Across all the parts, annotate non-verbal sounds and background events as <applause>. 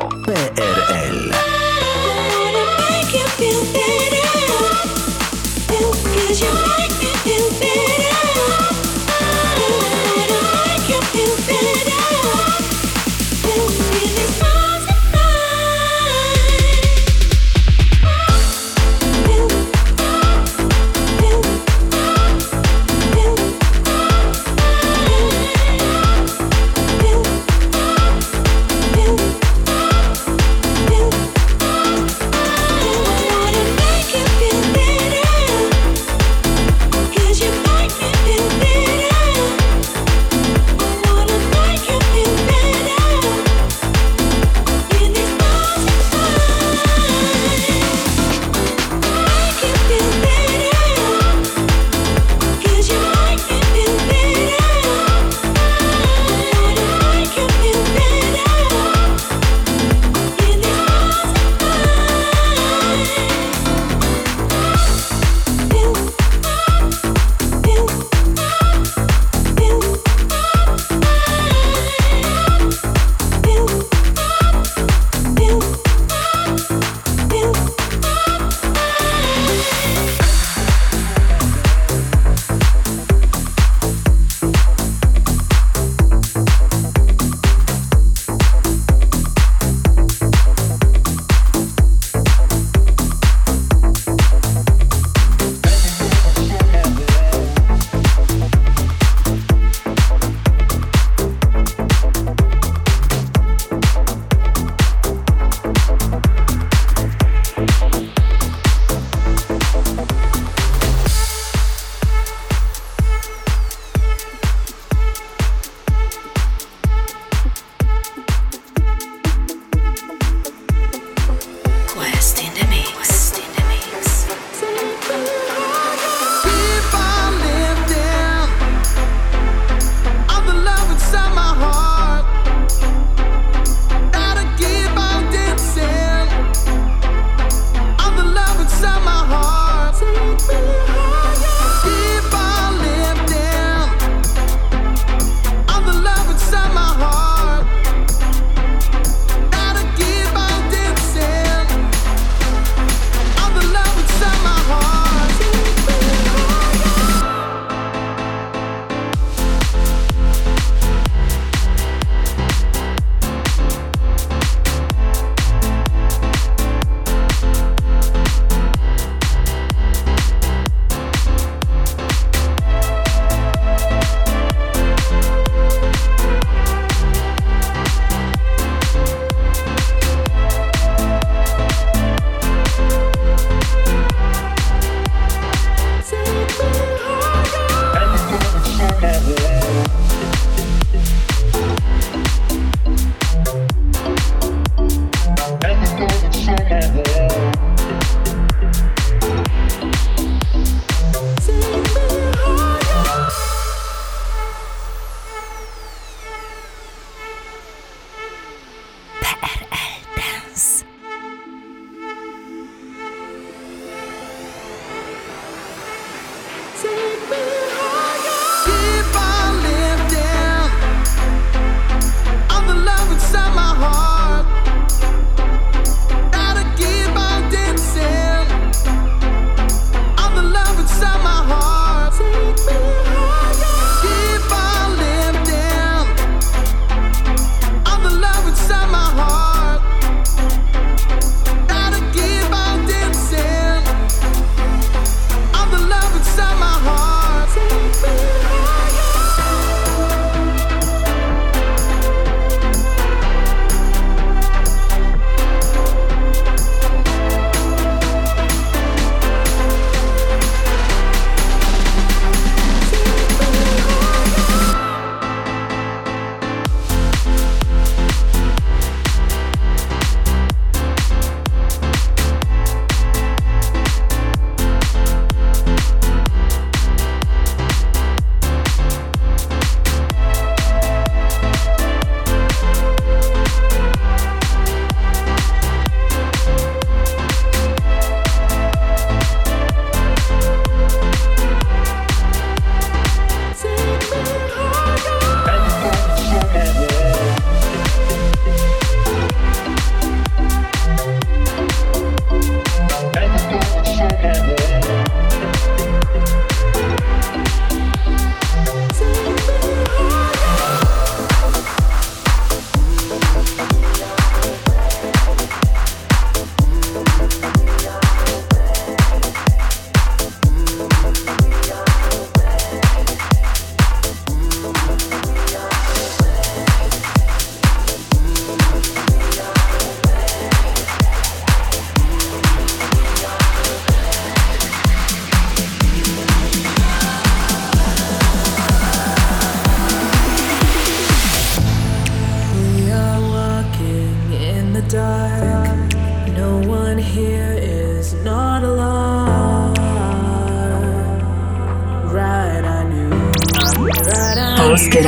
Radio.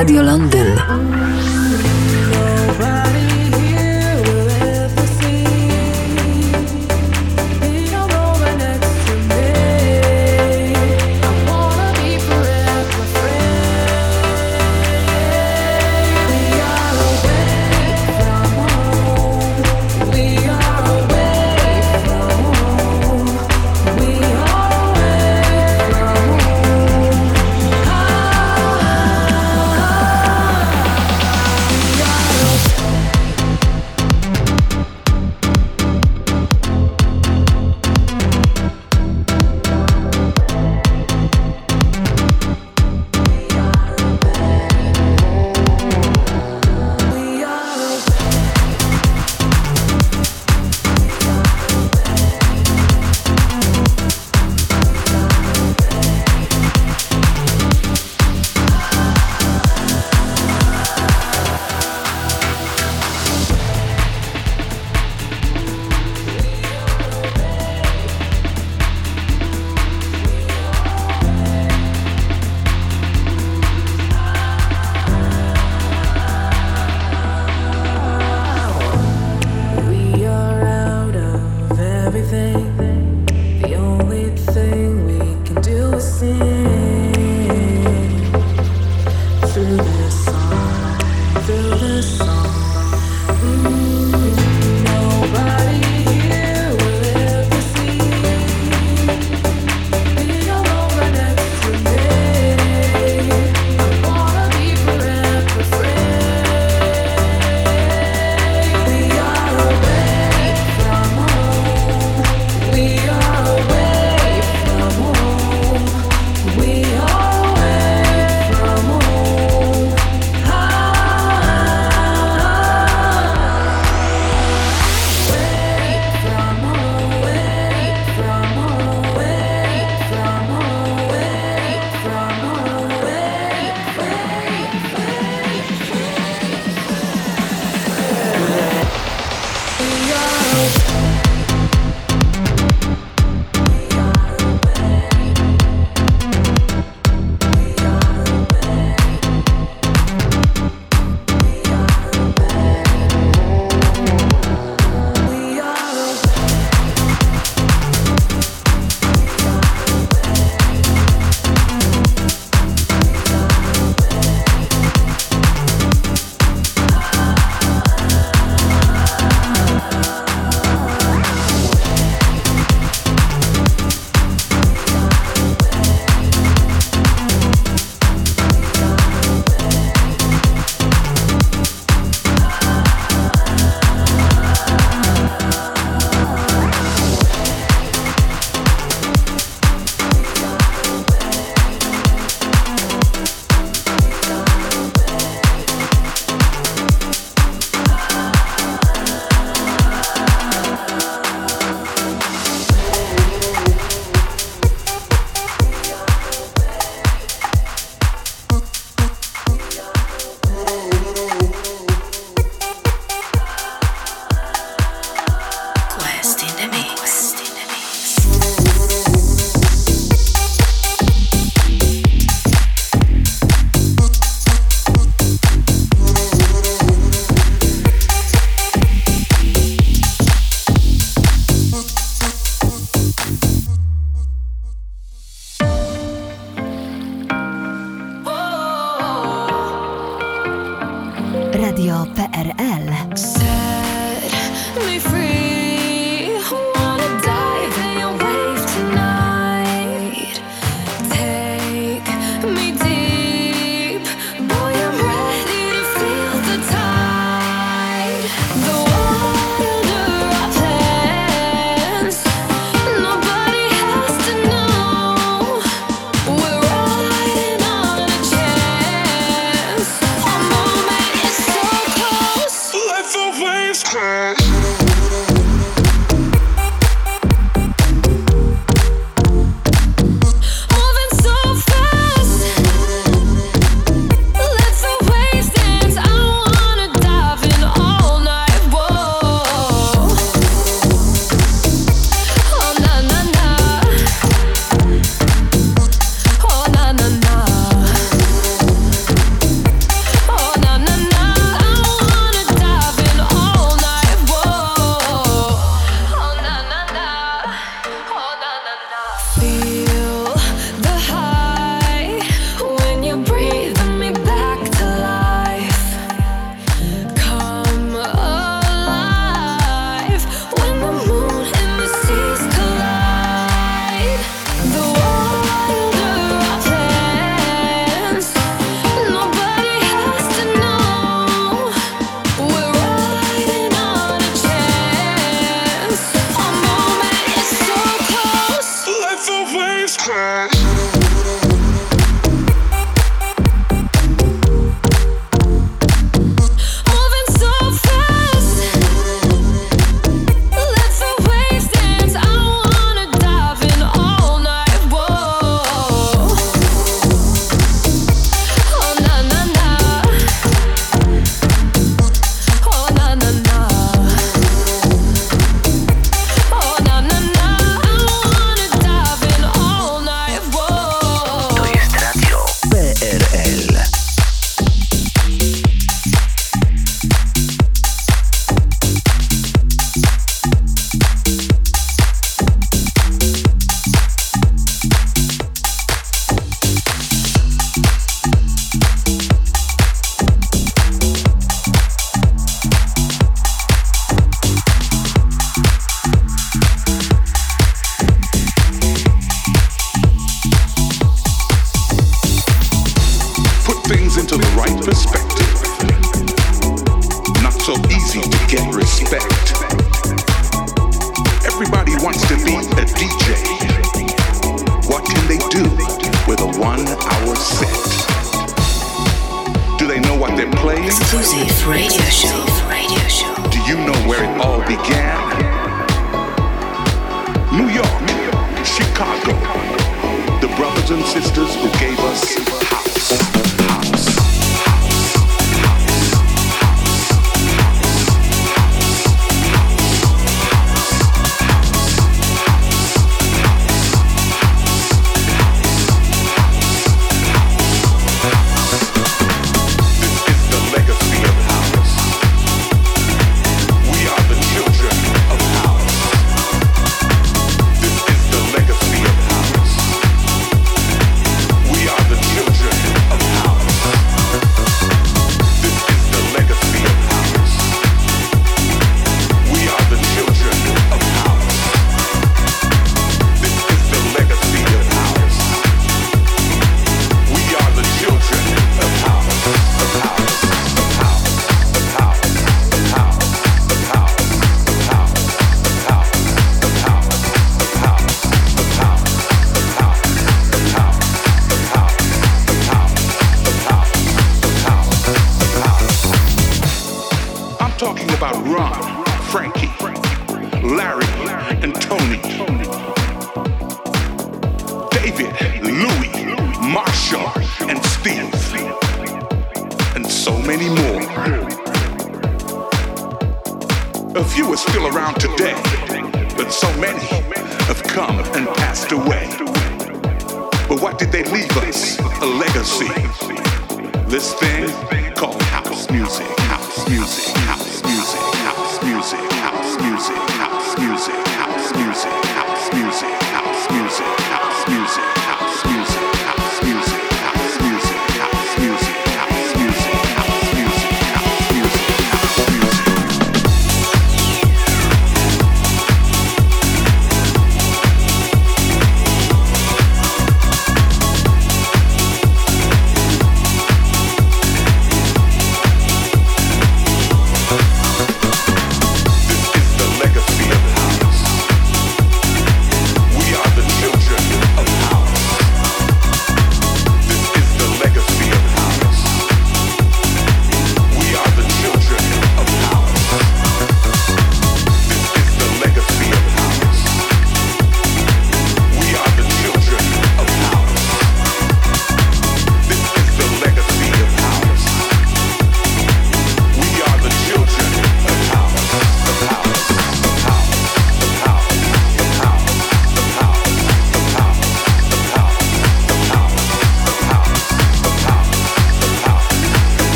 Radio Londyn.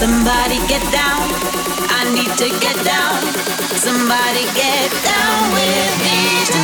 Somebody get down. I need to get down. Somebody get down with me.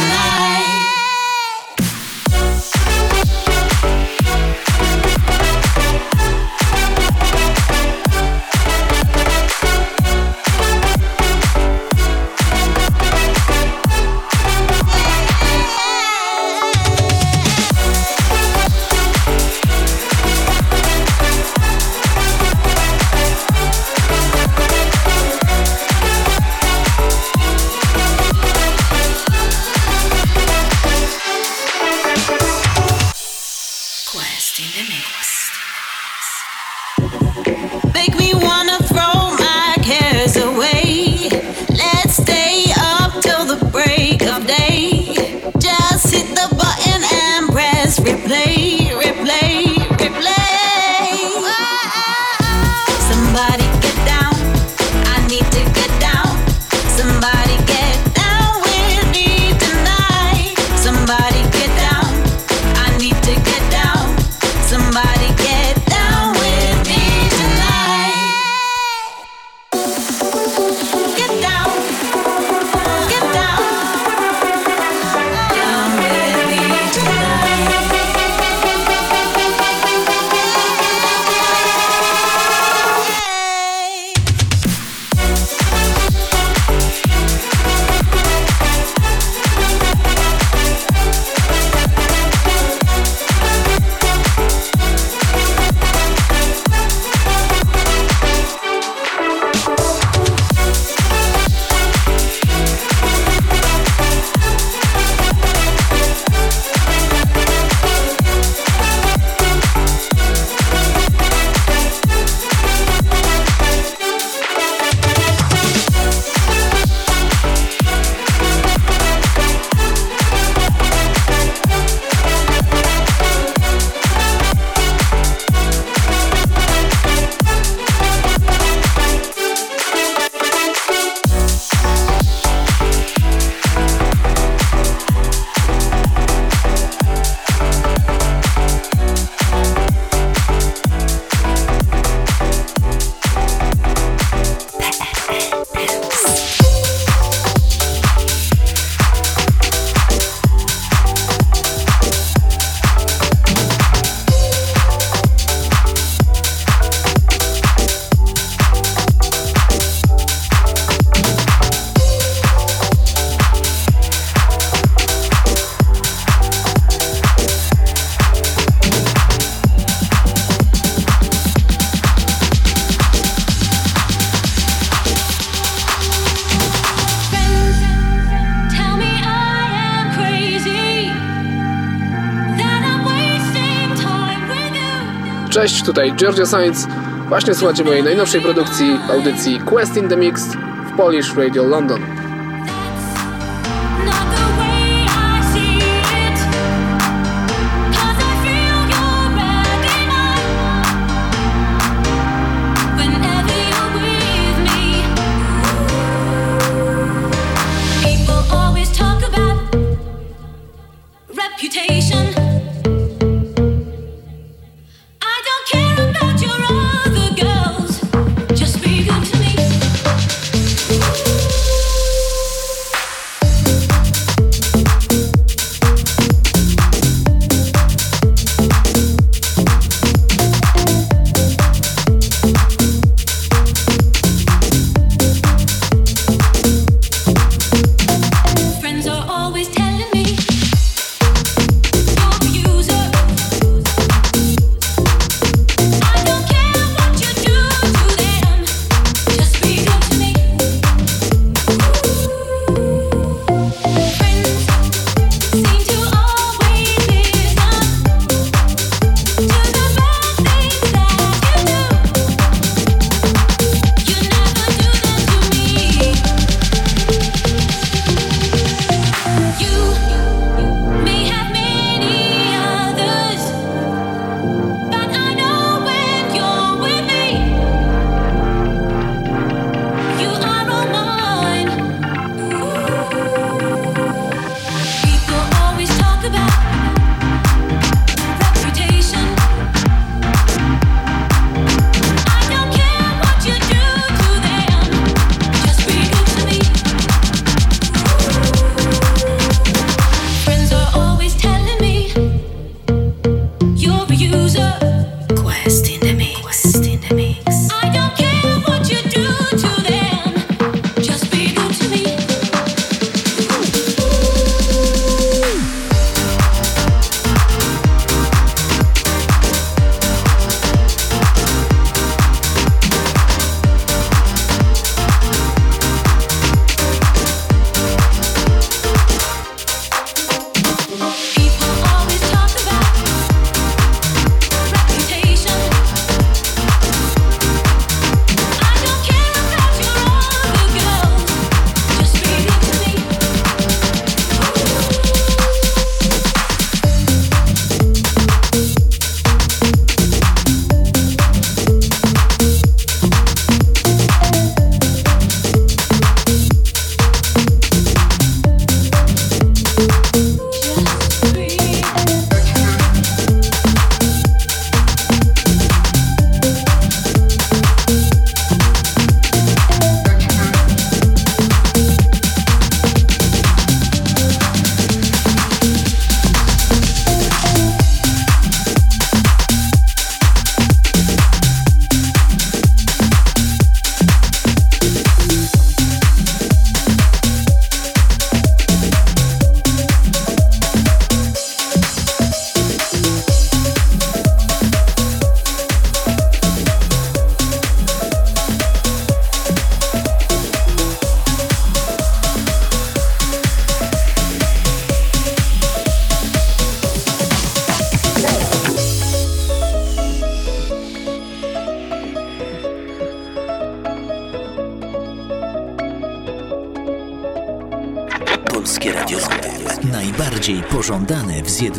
Tutaj Giorgio Sainz. Właśnie słuchacie mojej najnowszej produkcji audycji Quest in the Mix w Polish Radio London.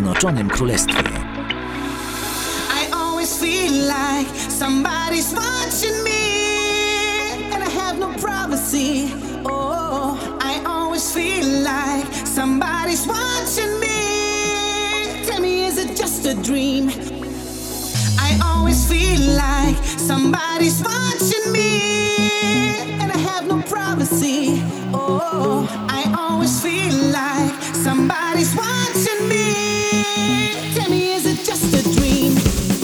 Zjednoczonym Królestwie. Watching me. Tell me, is it just a dream?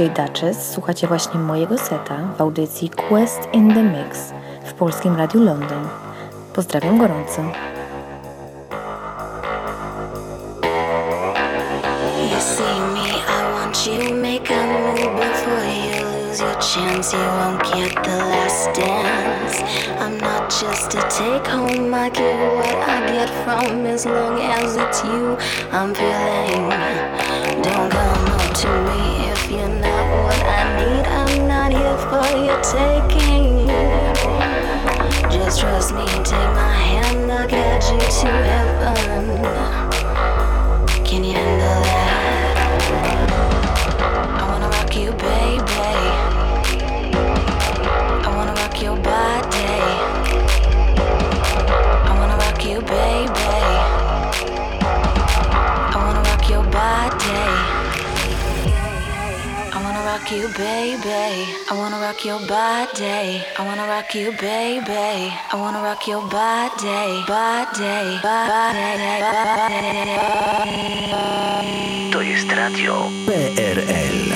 DJ Duchess. Słuchacie właśnie mojego seta w audycji Quest in the Mix w Polskim Radiu Londyn. Pozdrawiam gorąco. rock your body. I wanna rock you, baby. I wanna rock your body, body, body. body. To jest radio PRL.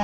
<laughs>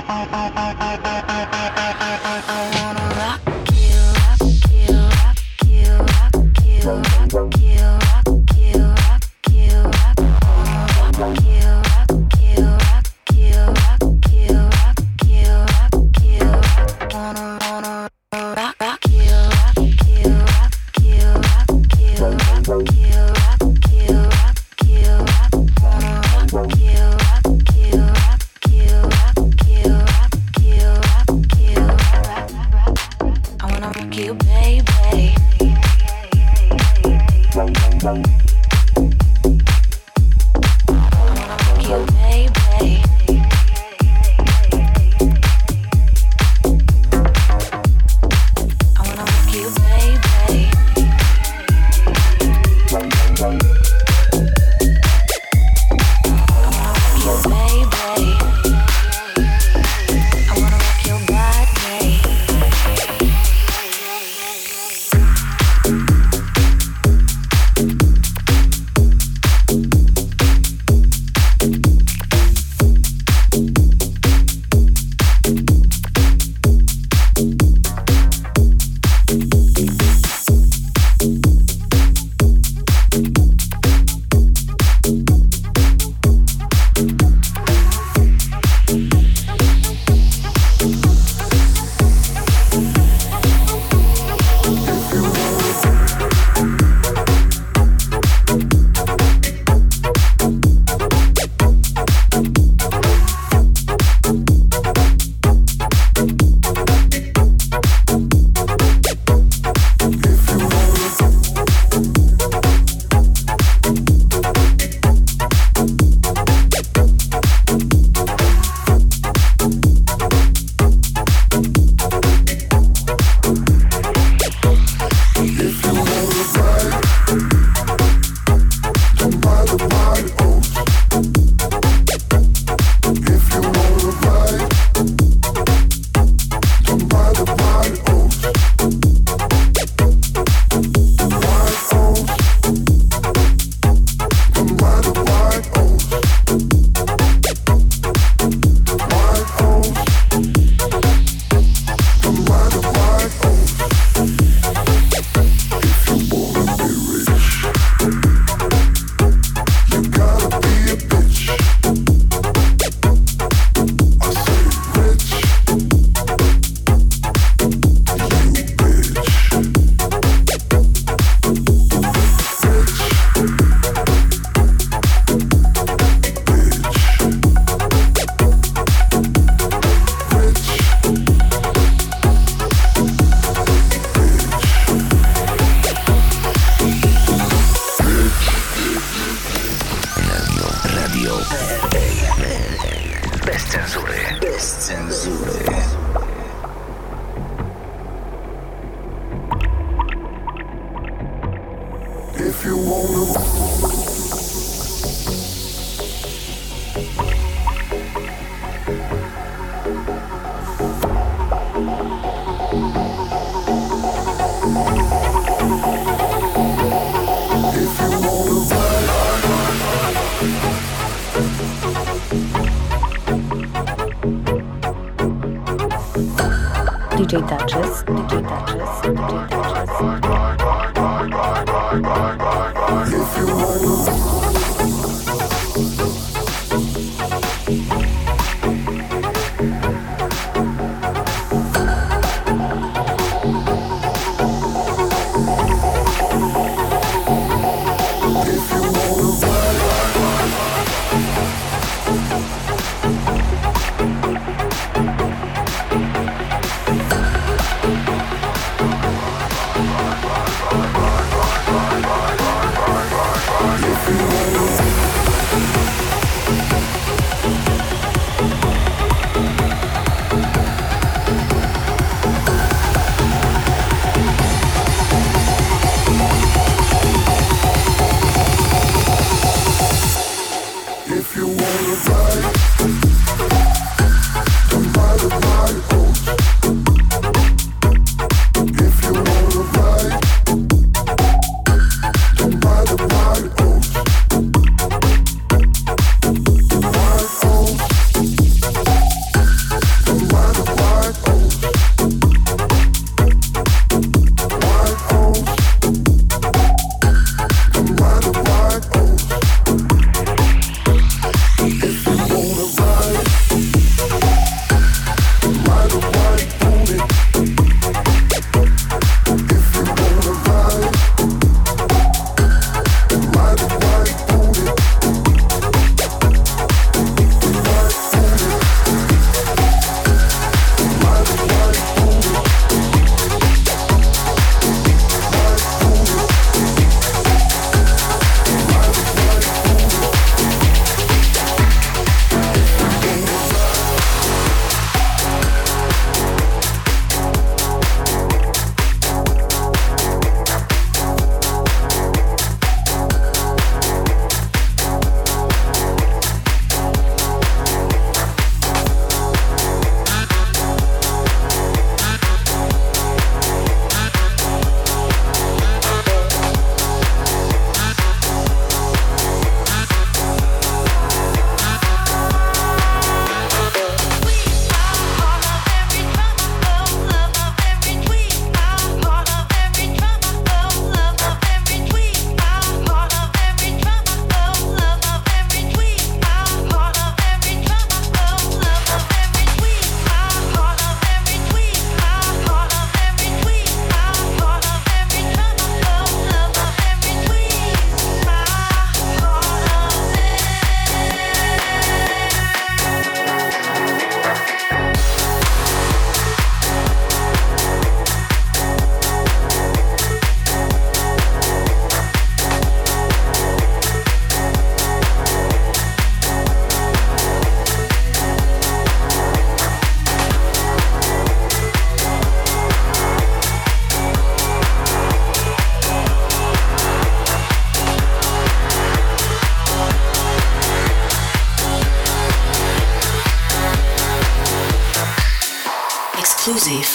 DJ Touches, DJ Touches, DJ Touches.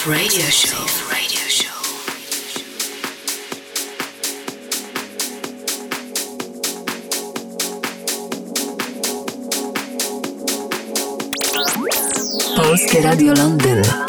Radio show. Radio show. Polskie Radio Londyn.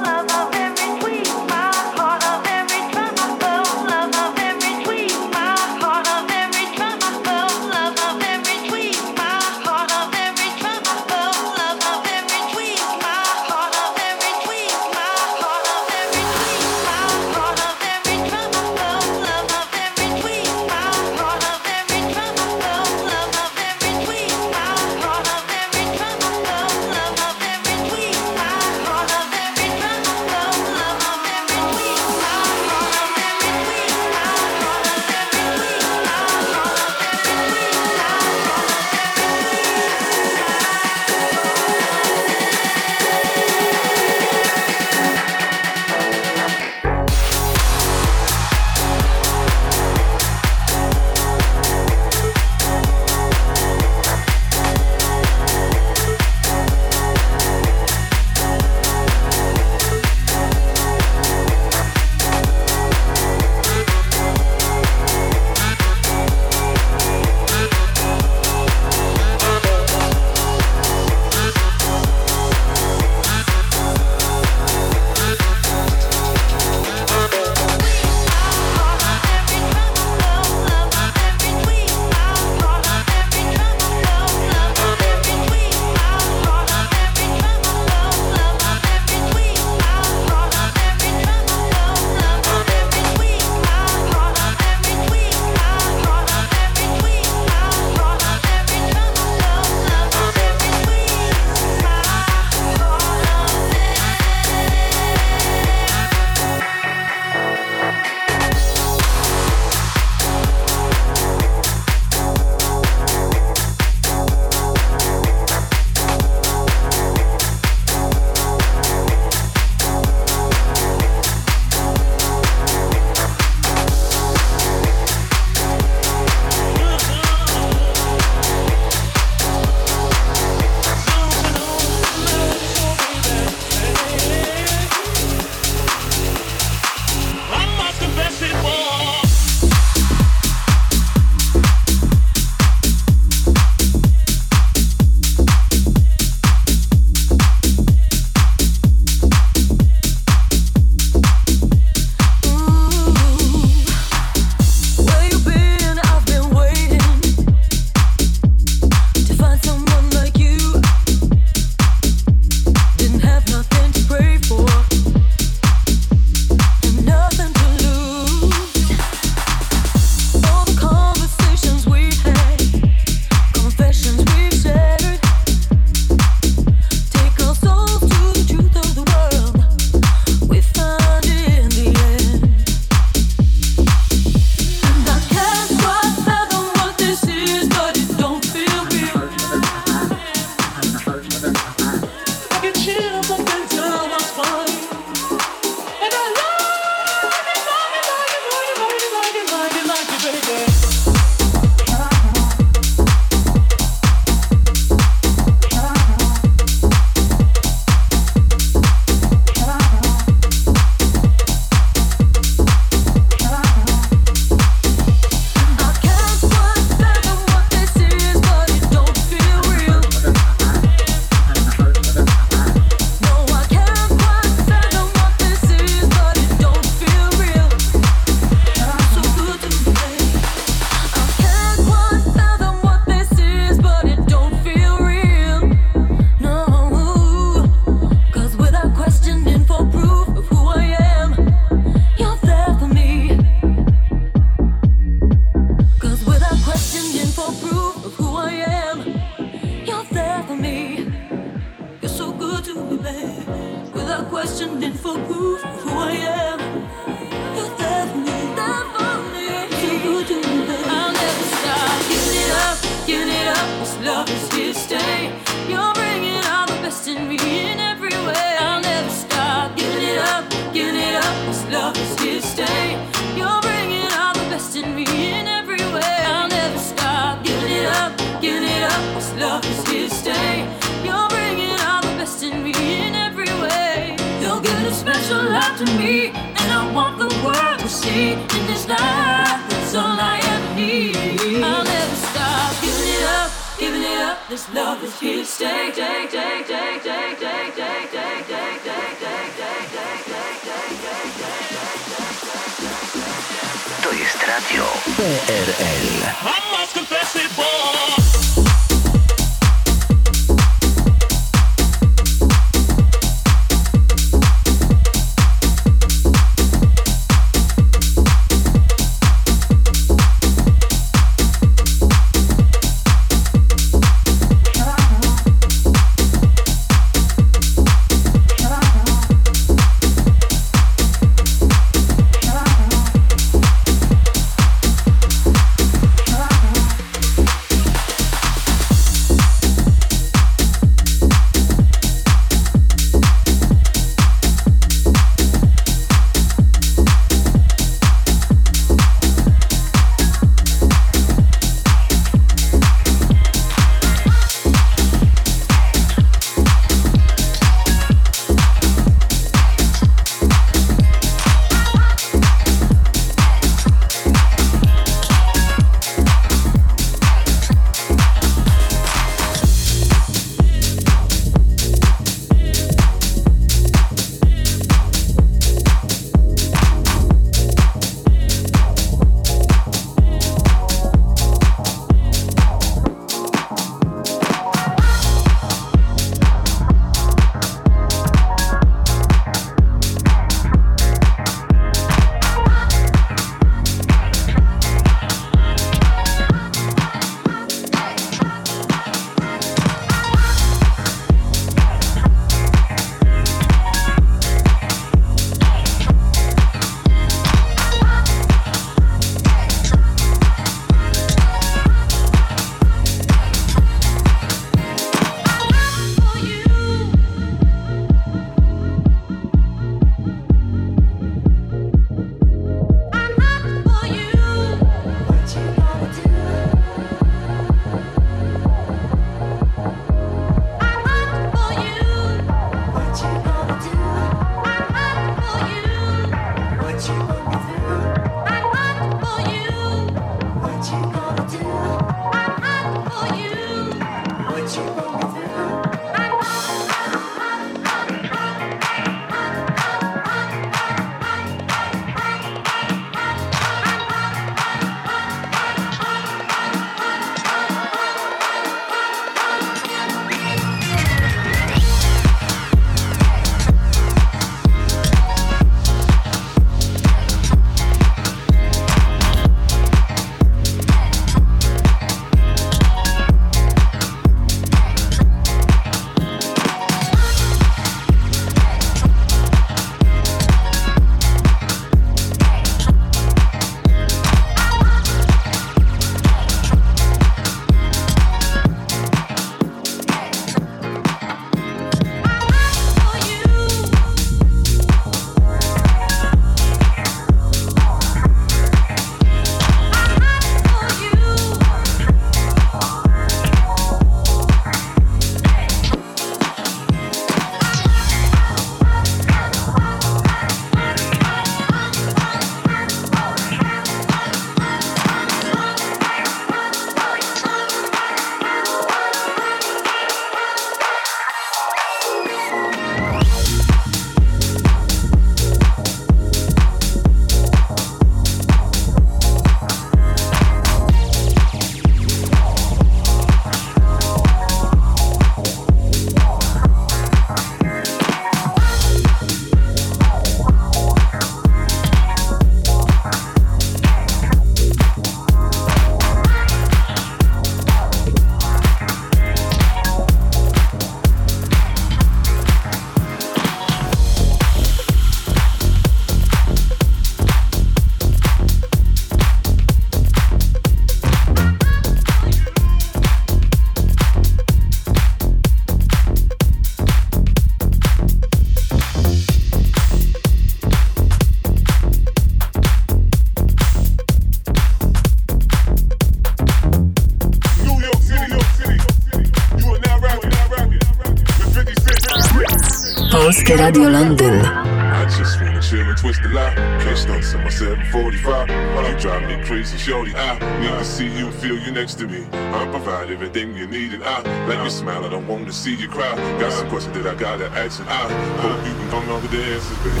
Radio. I just wanna chill and twist the lie. Can't stunts on my 745. You drive me crazy, shorty. I need to see you, feel you next to me. I provide everything you need, and I let you smile. I don't want to see you cry. Got some questions that I gotta ask, and I hope you can come up with the answers, baby.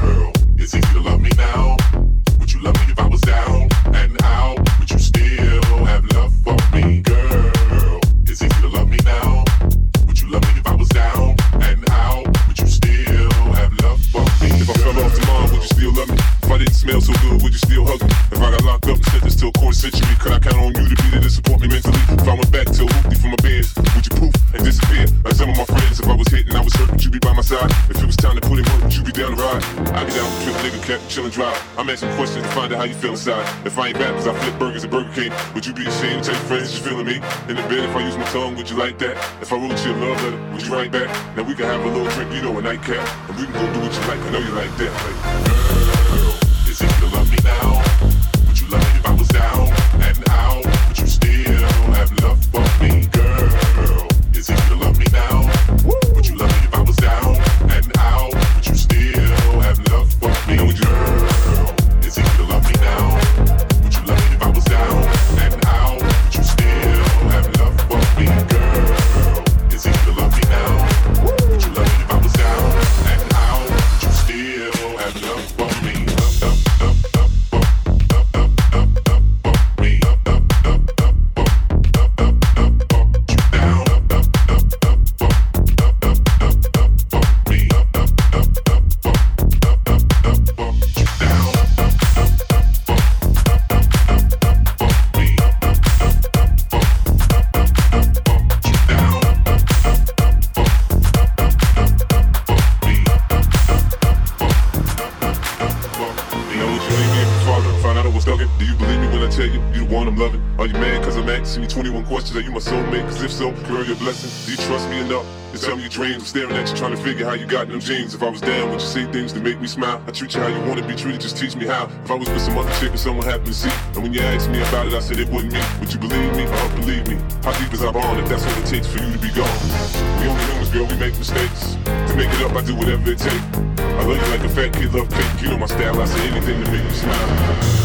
Girl, it's easy to love me now. Feel inside. If I ain't cause I flip burgers at Burger King, would you be ashamed to your friends you're feeling me? In the bed, if I use my tongue, would you like that? If I wrote you a love letter, would you write back? Now we can have a little drink, you know, a nightcap, and we can go do what you like. I know you like that. Like, figure how you got them jeans. If I was down, would you say things to make me smile? I treat you how you want to be treated, just teach me how. If I was with some other chick and someone happened to see, and when you asked me about it, I said it wasn't me. Would you believe me or believe me? How deep is our bond if that's what it takes for you to be gone? We only humans, girl, we make mistakes. To make it up, I do whatever it takes. I love you like a fat kid love cake. You know my style, I say anything to make you smile.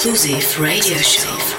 Exclusive radio show.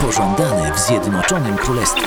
pożądany w Zjednoczonym Królestwie.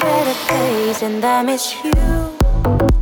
better place, and I miss you.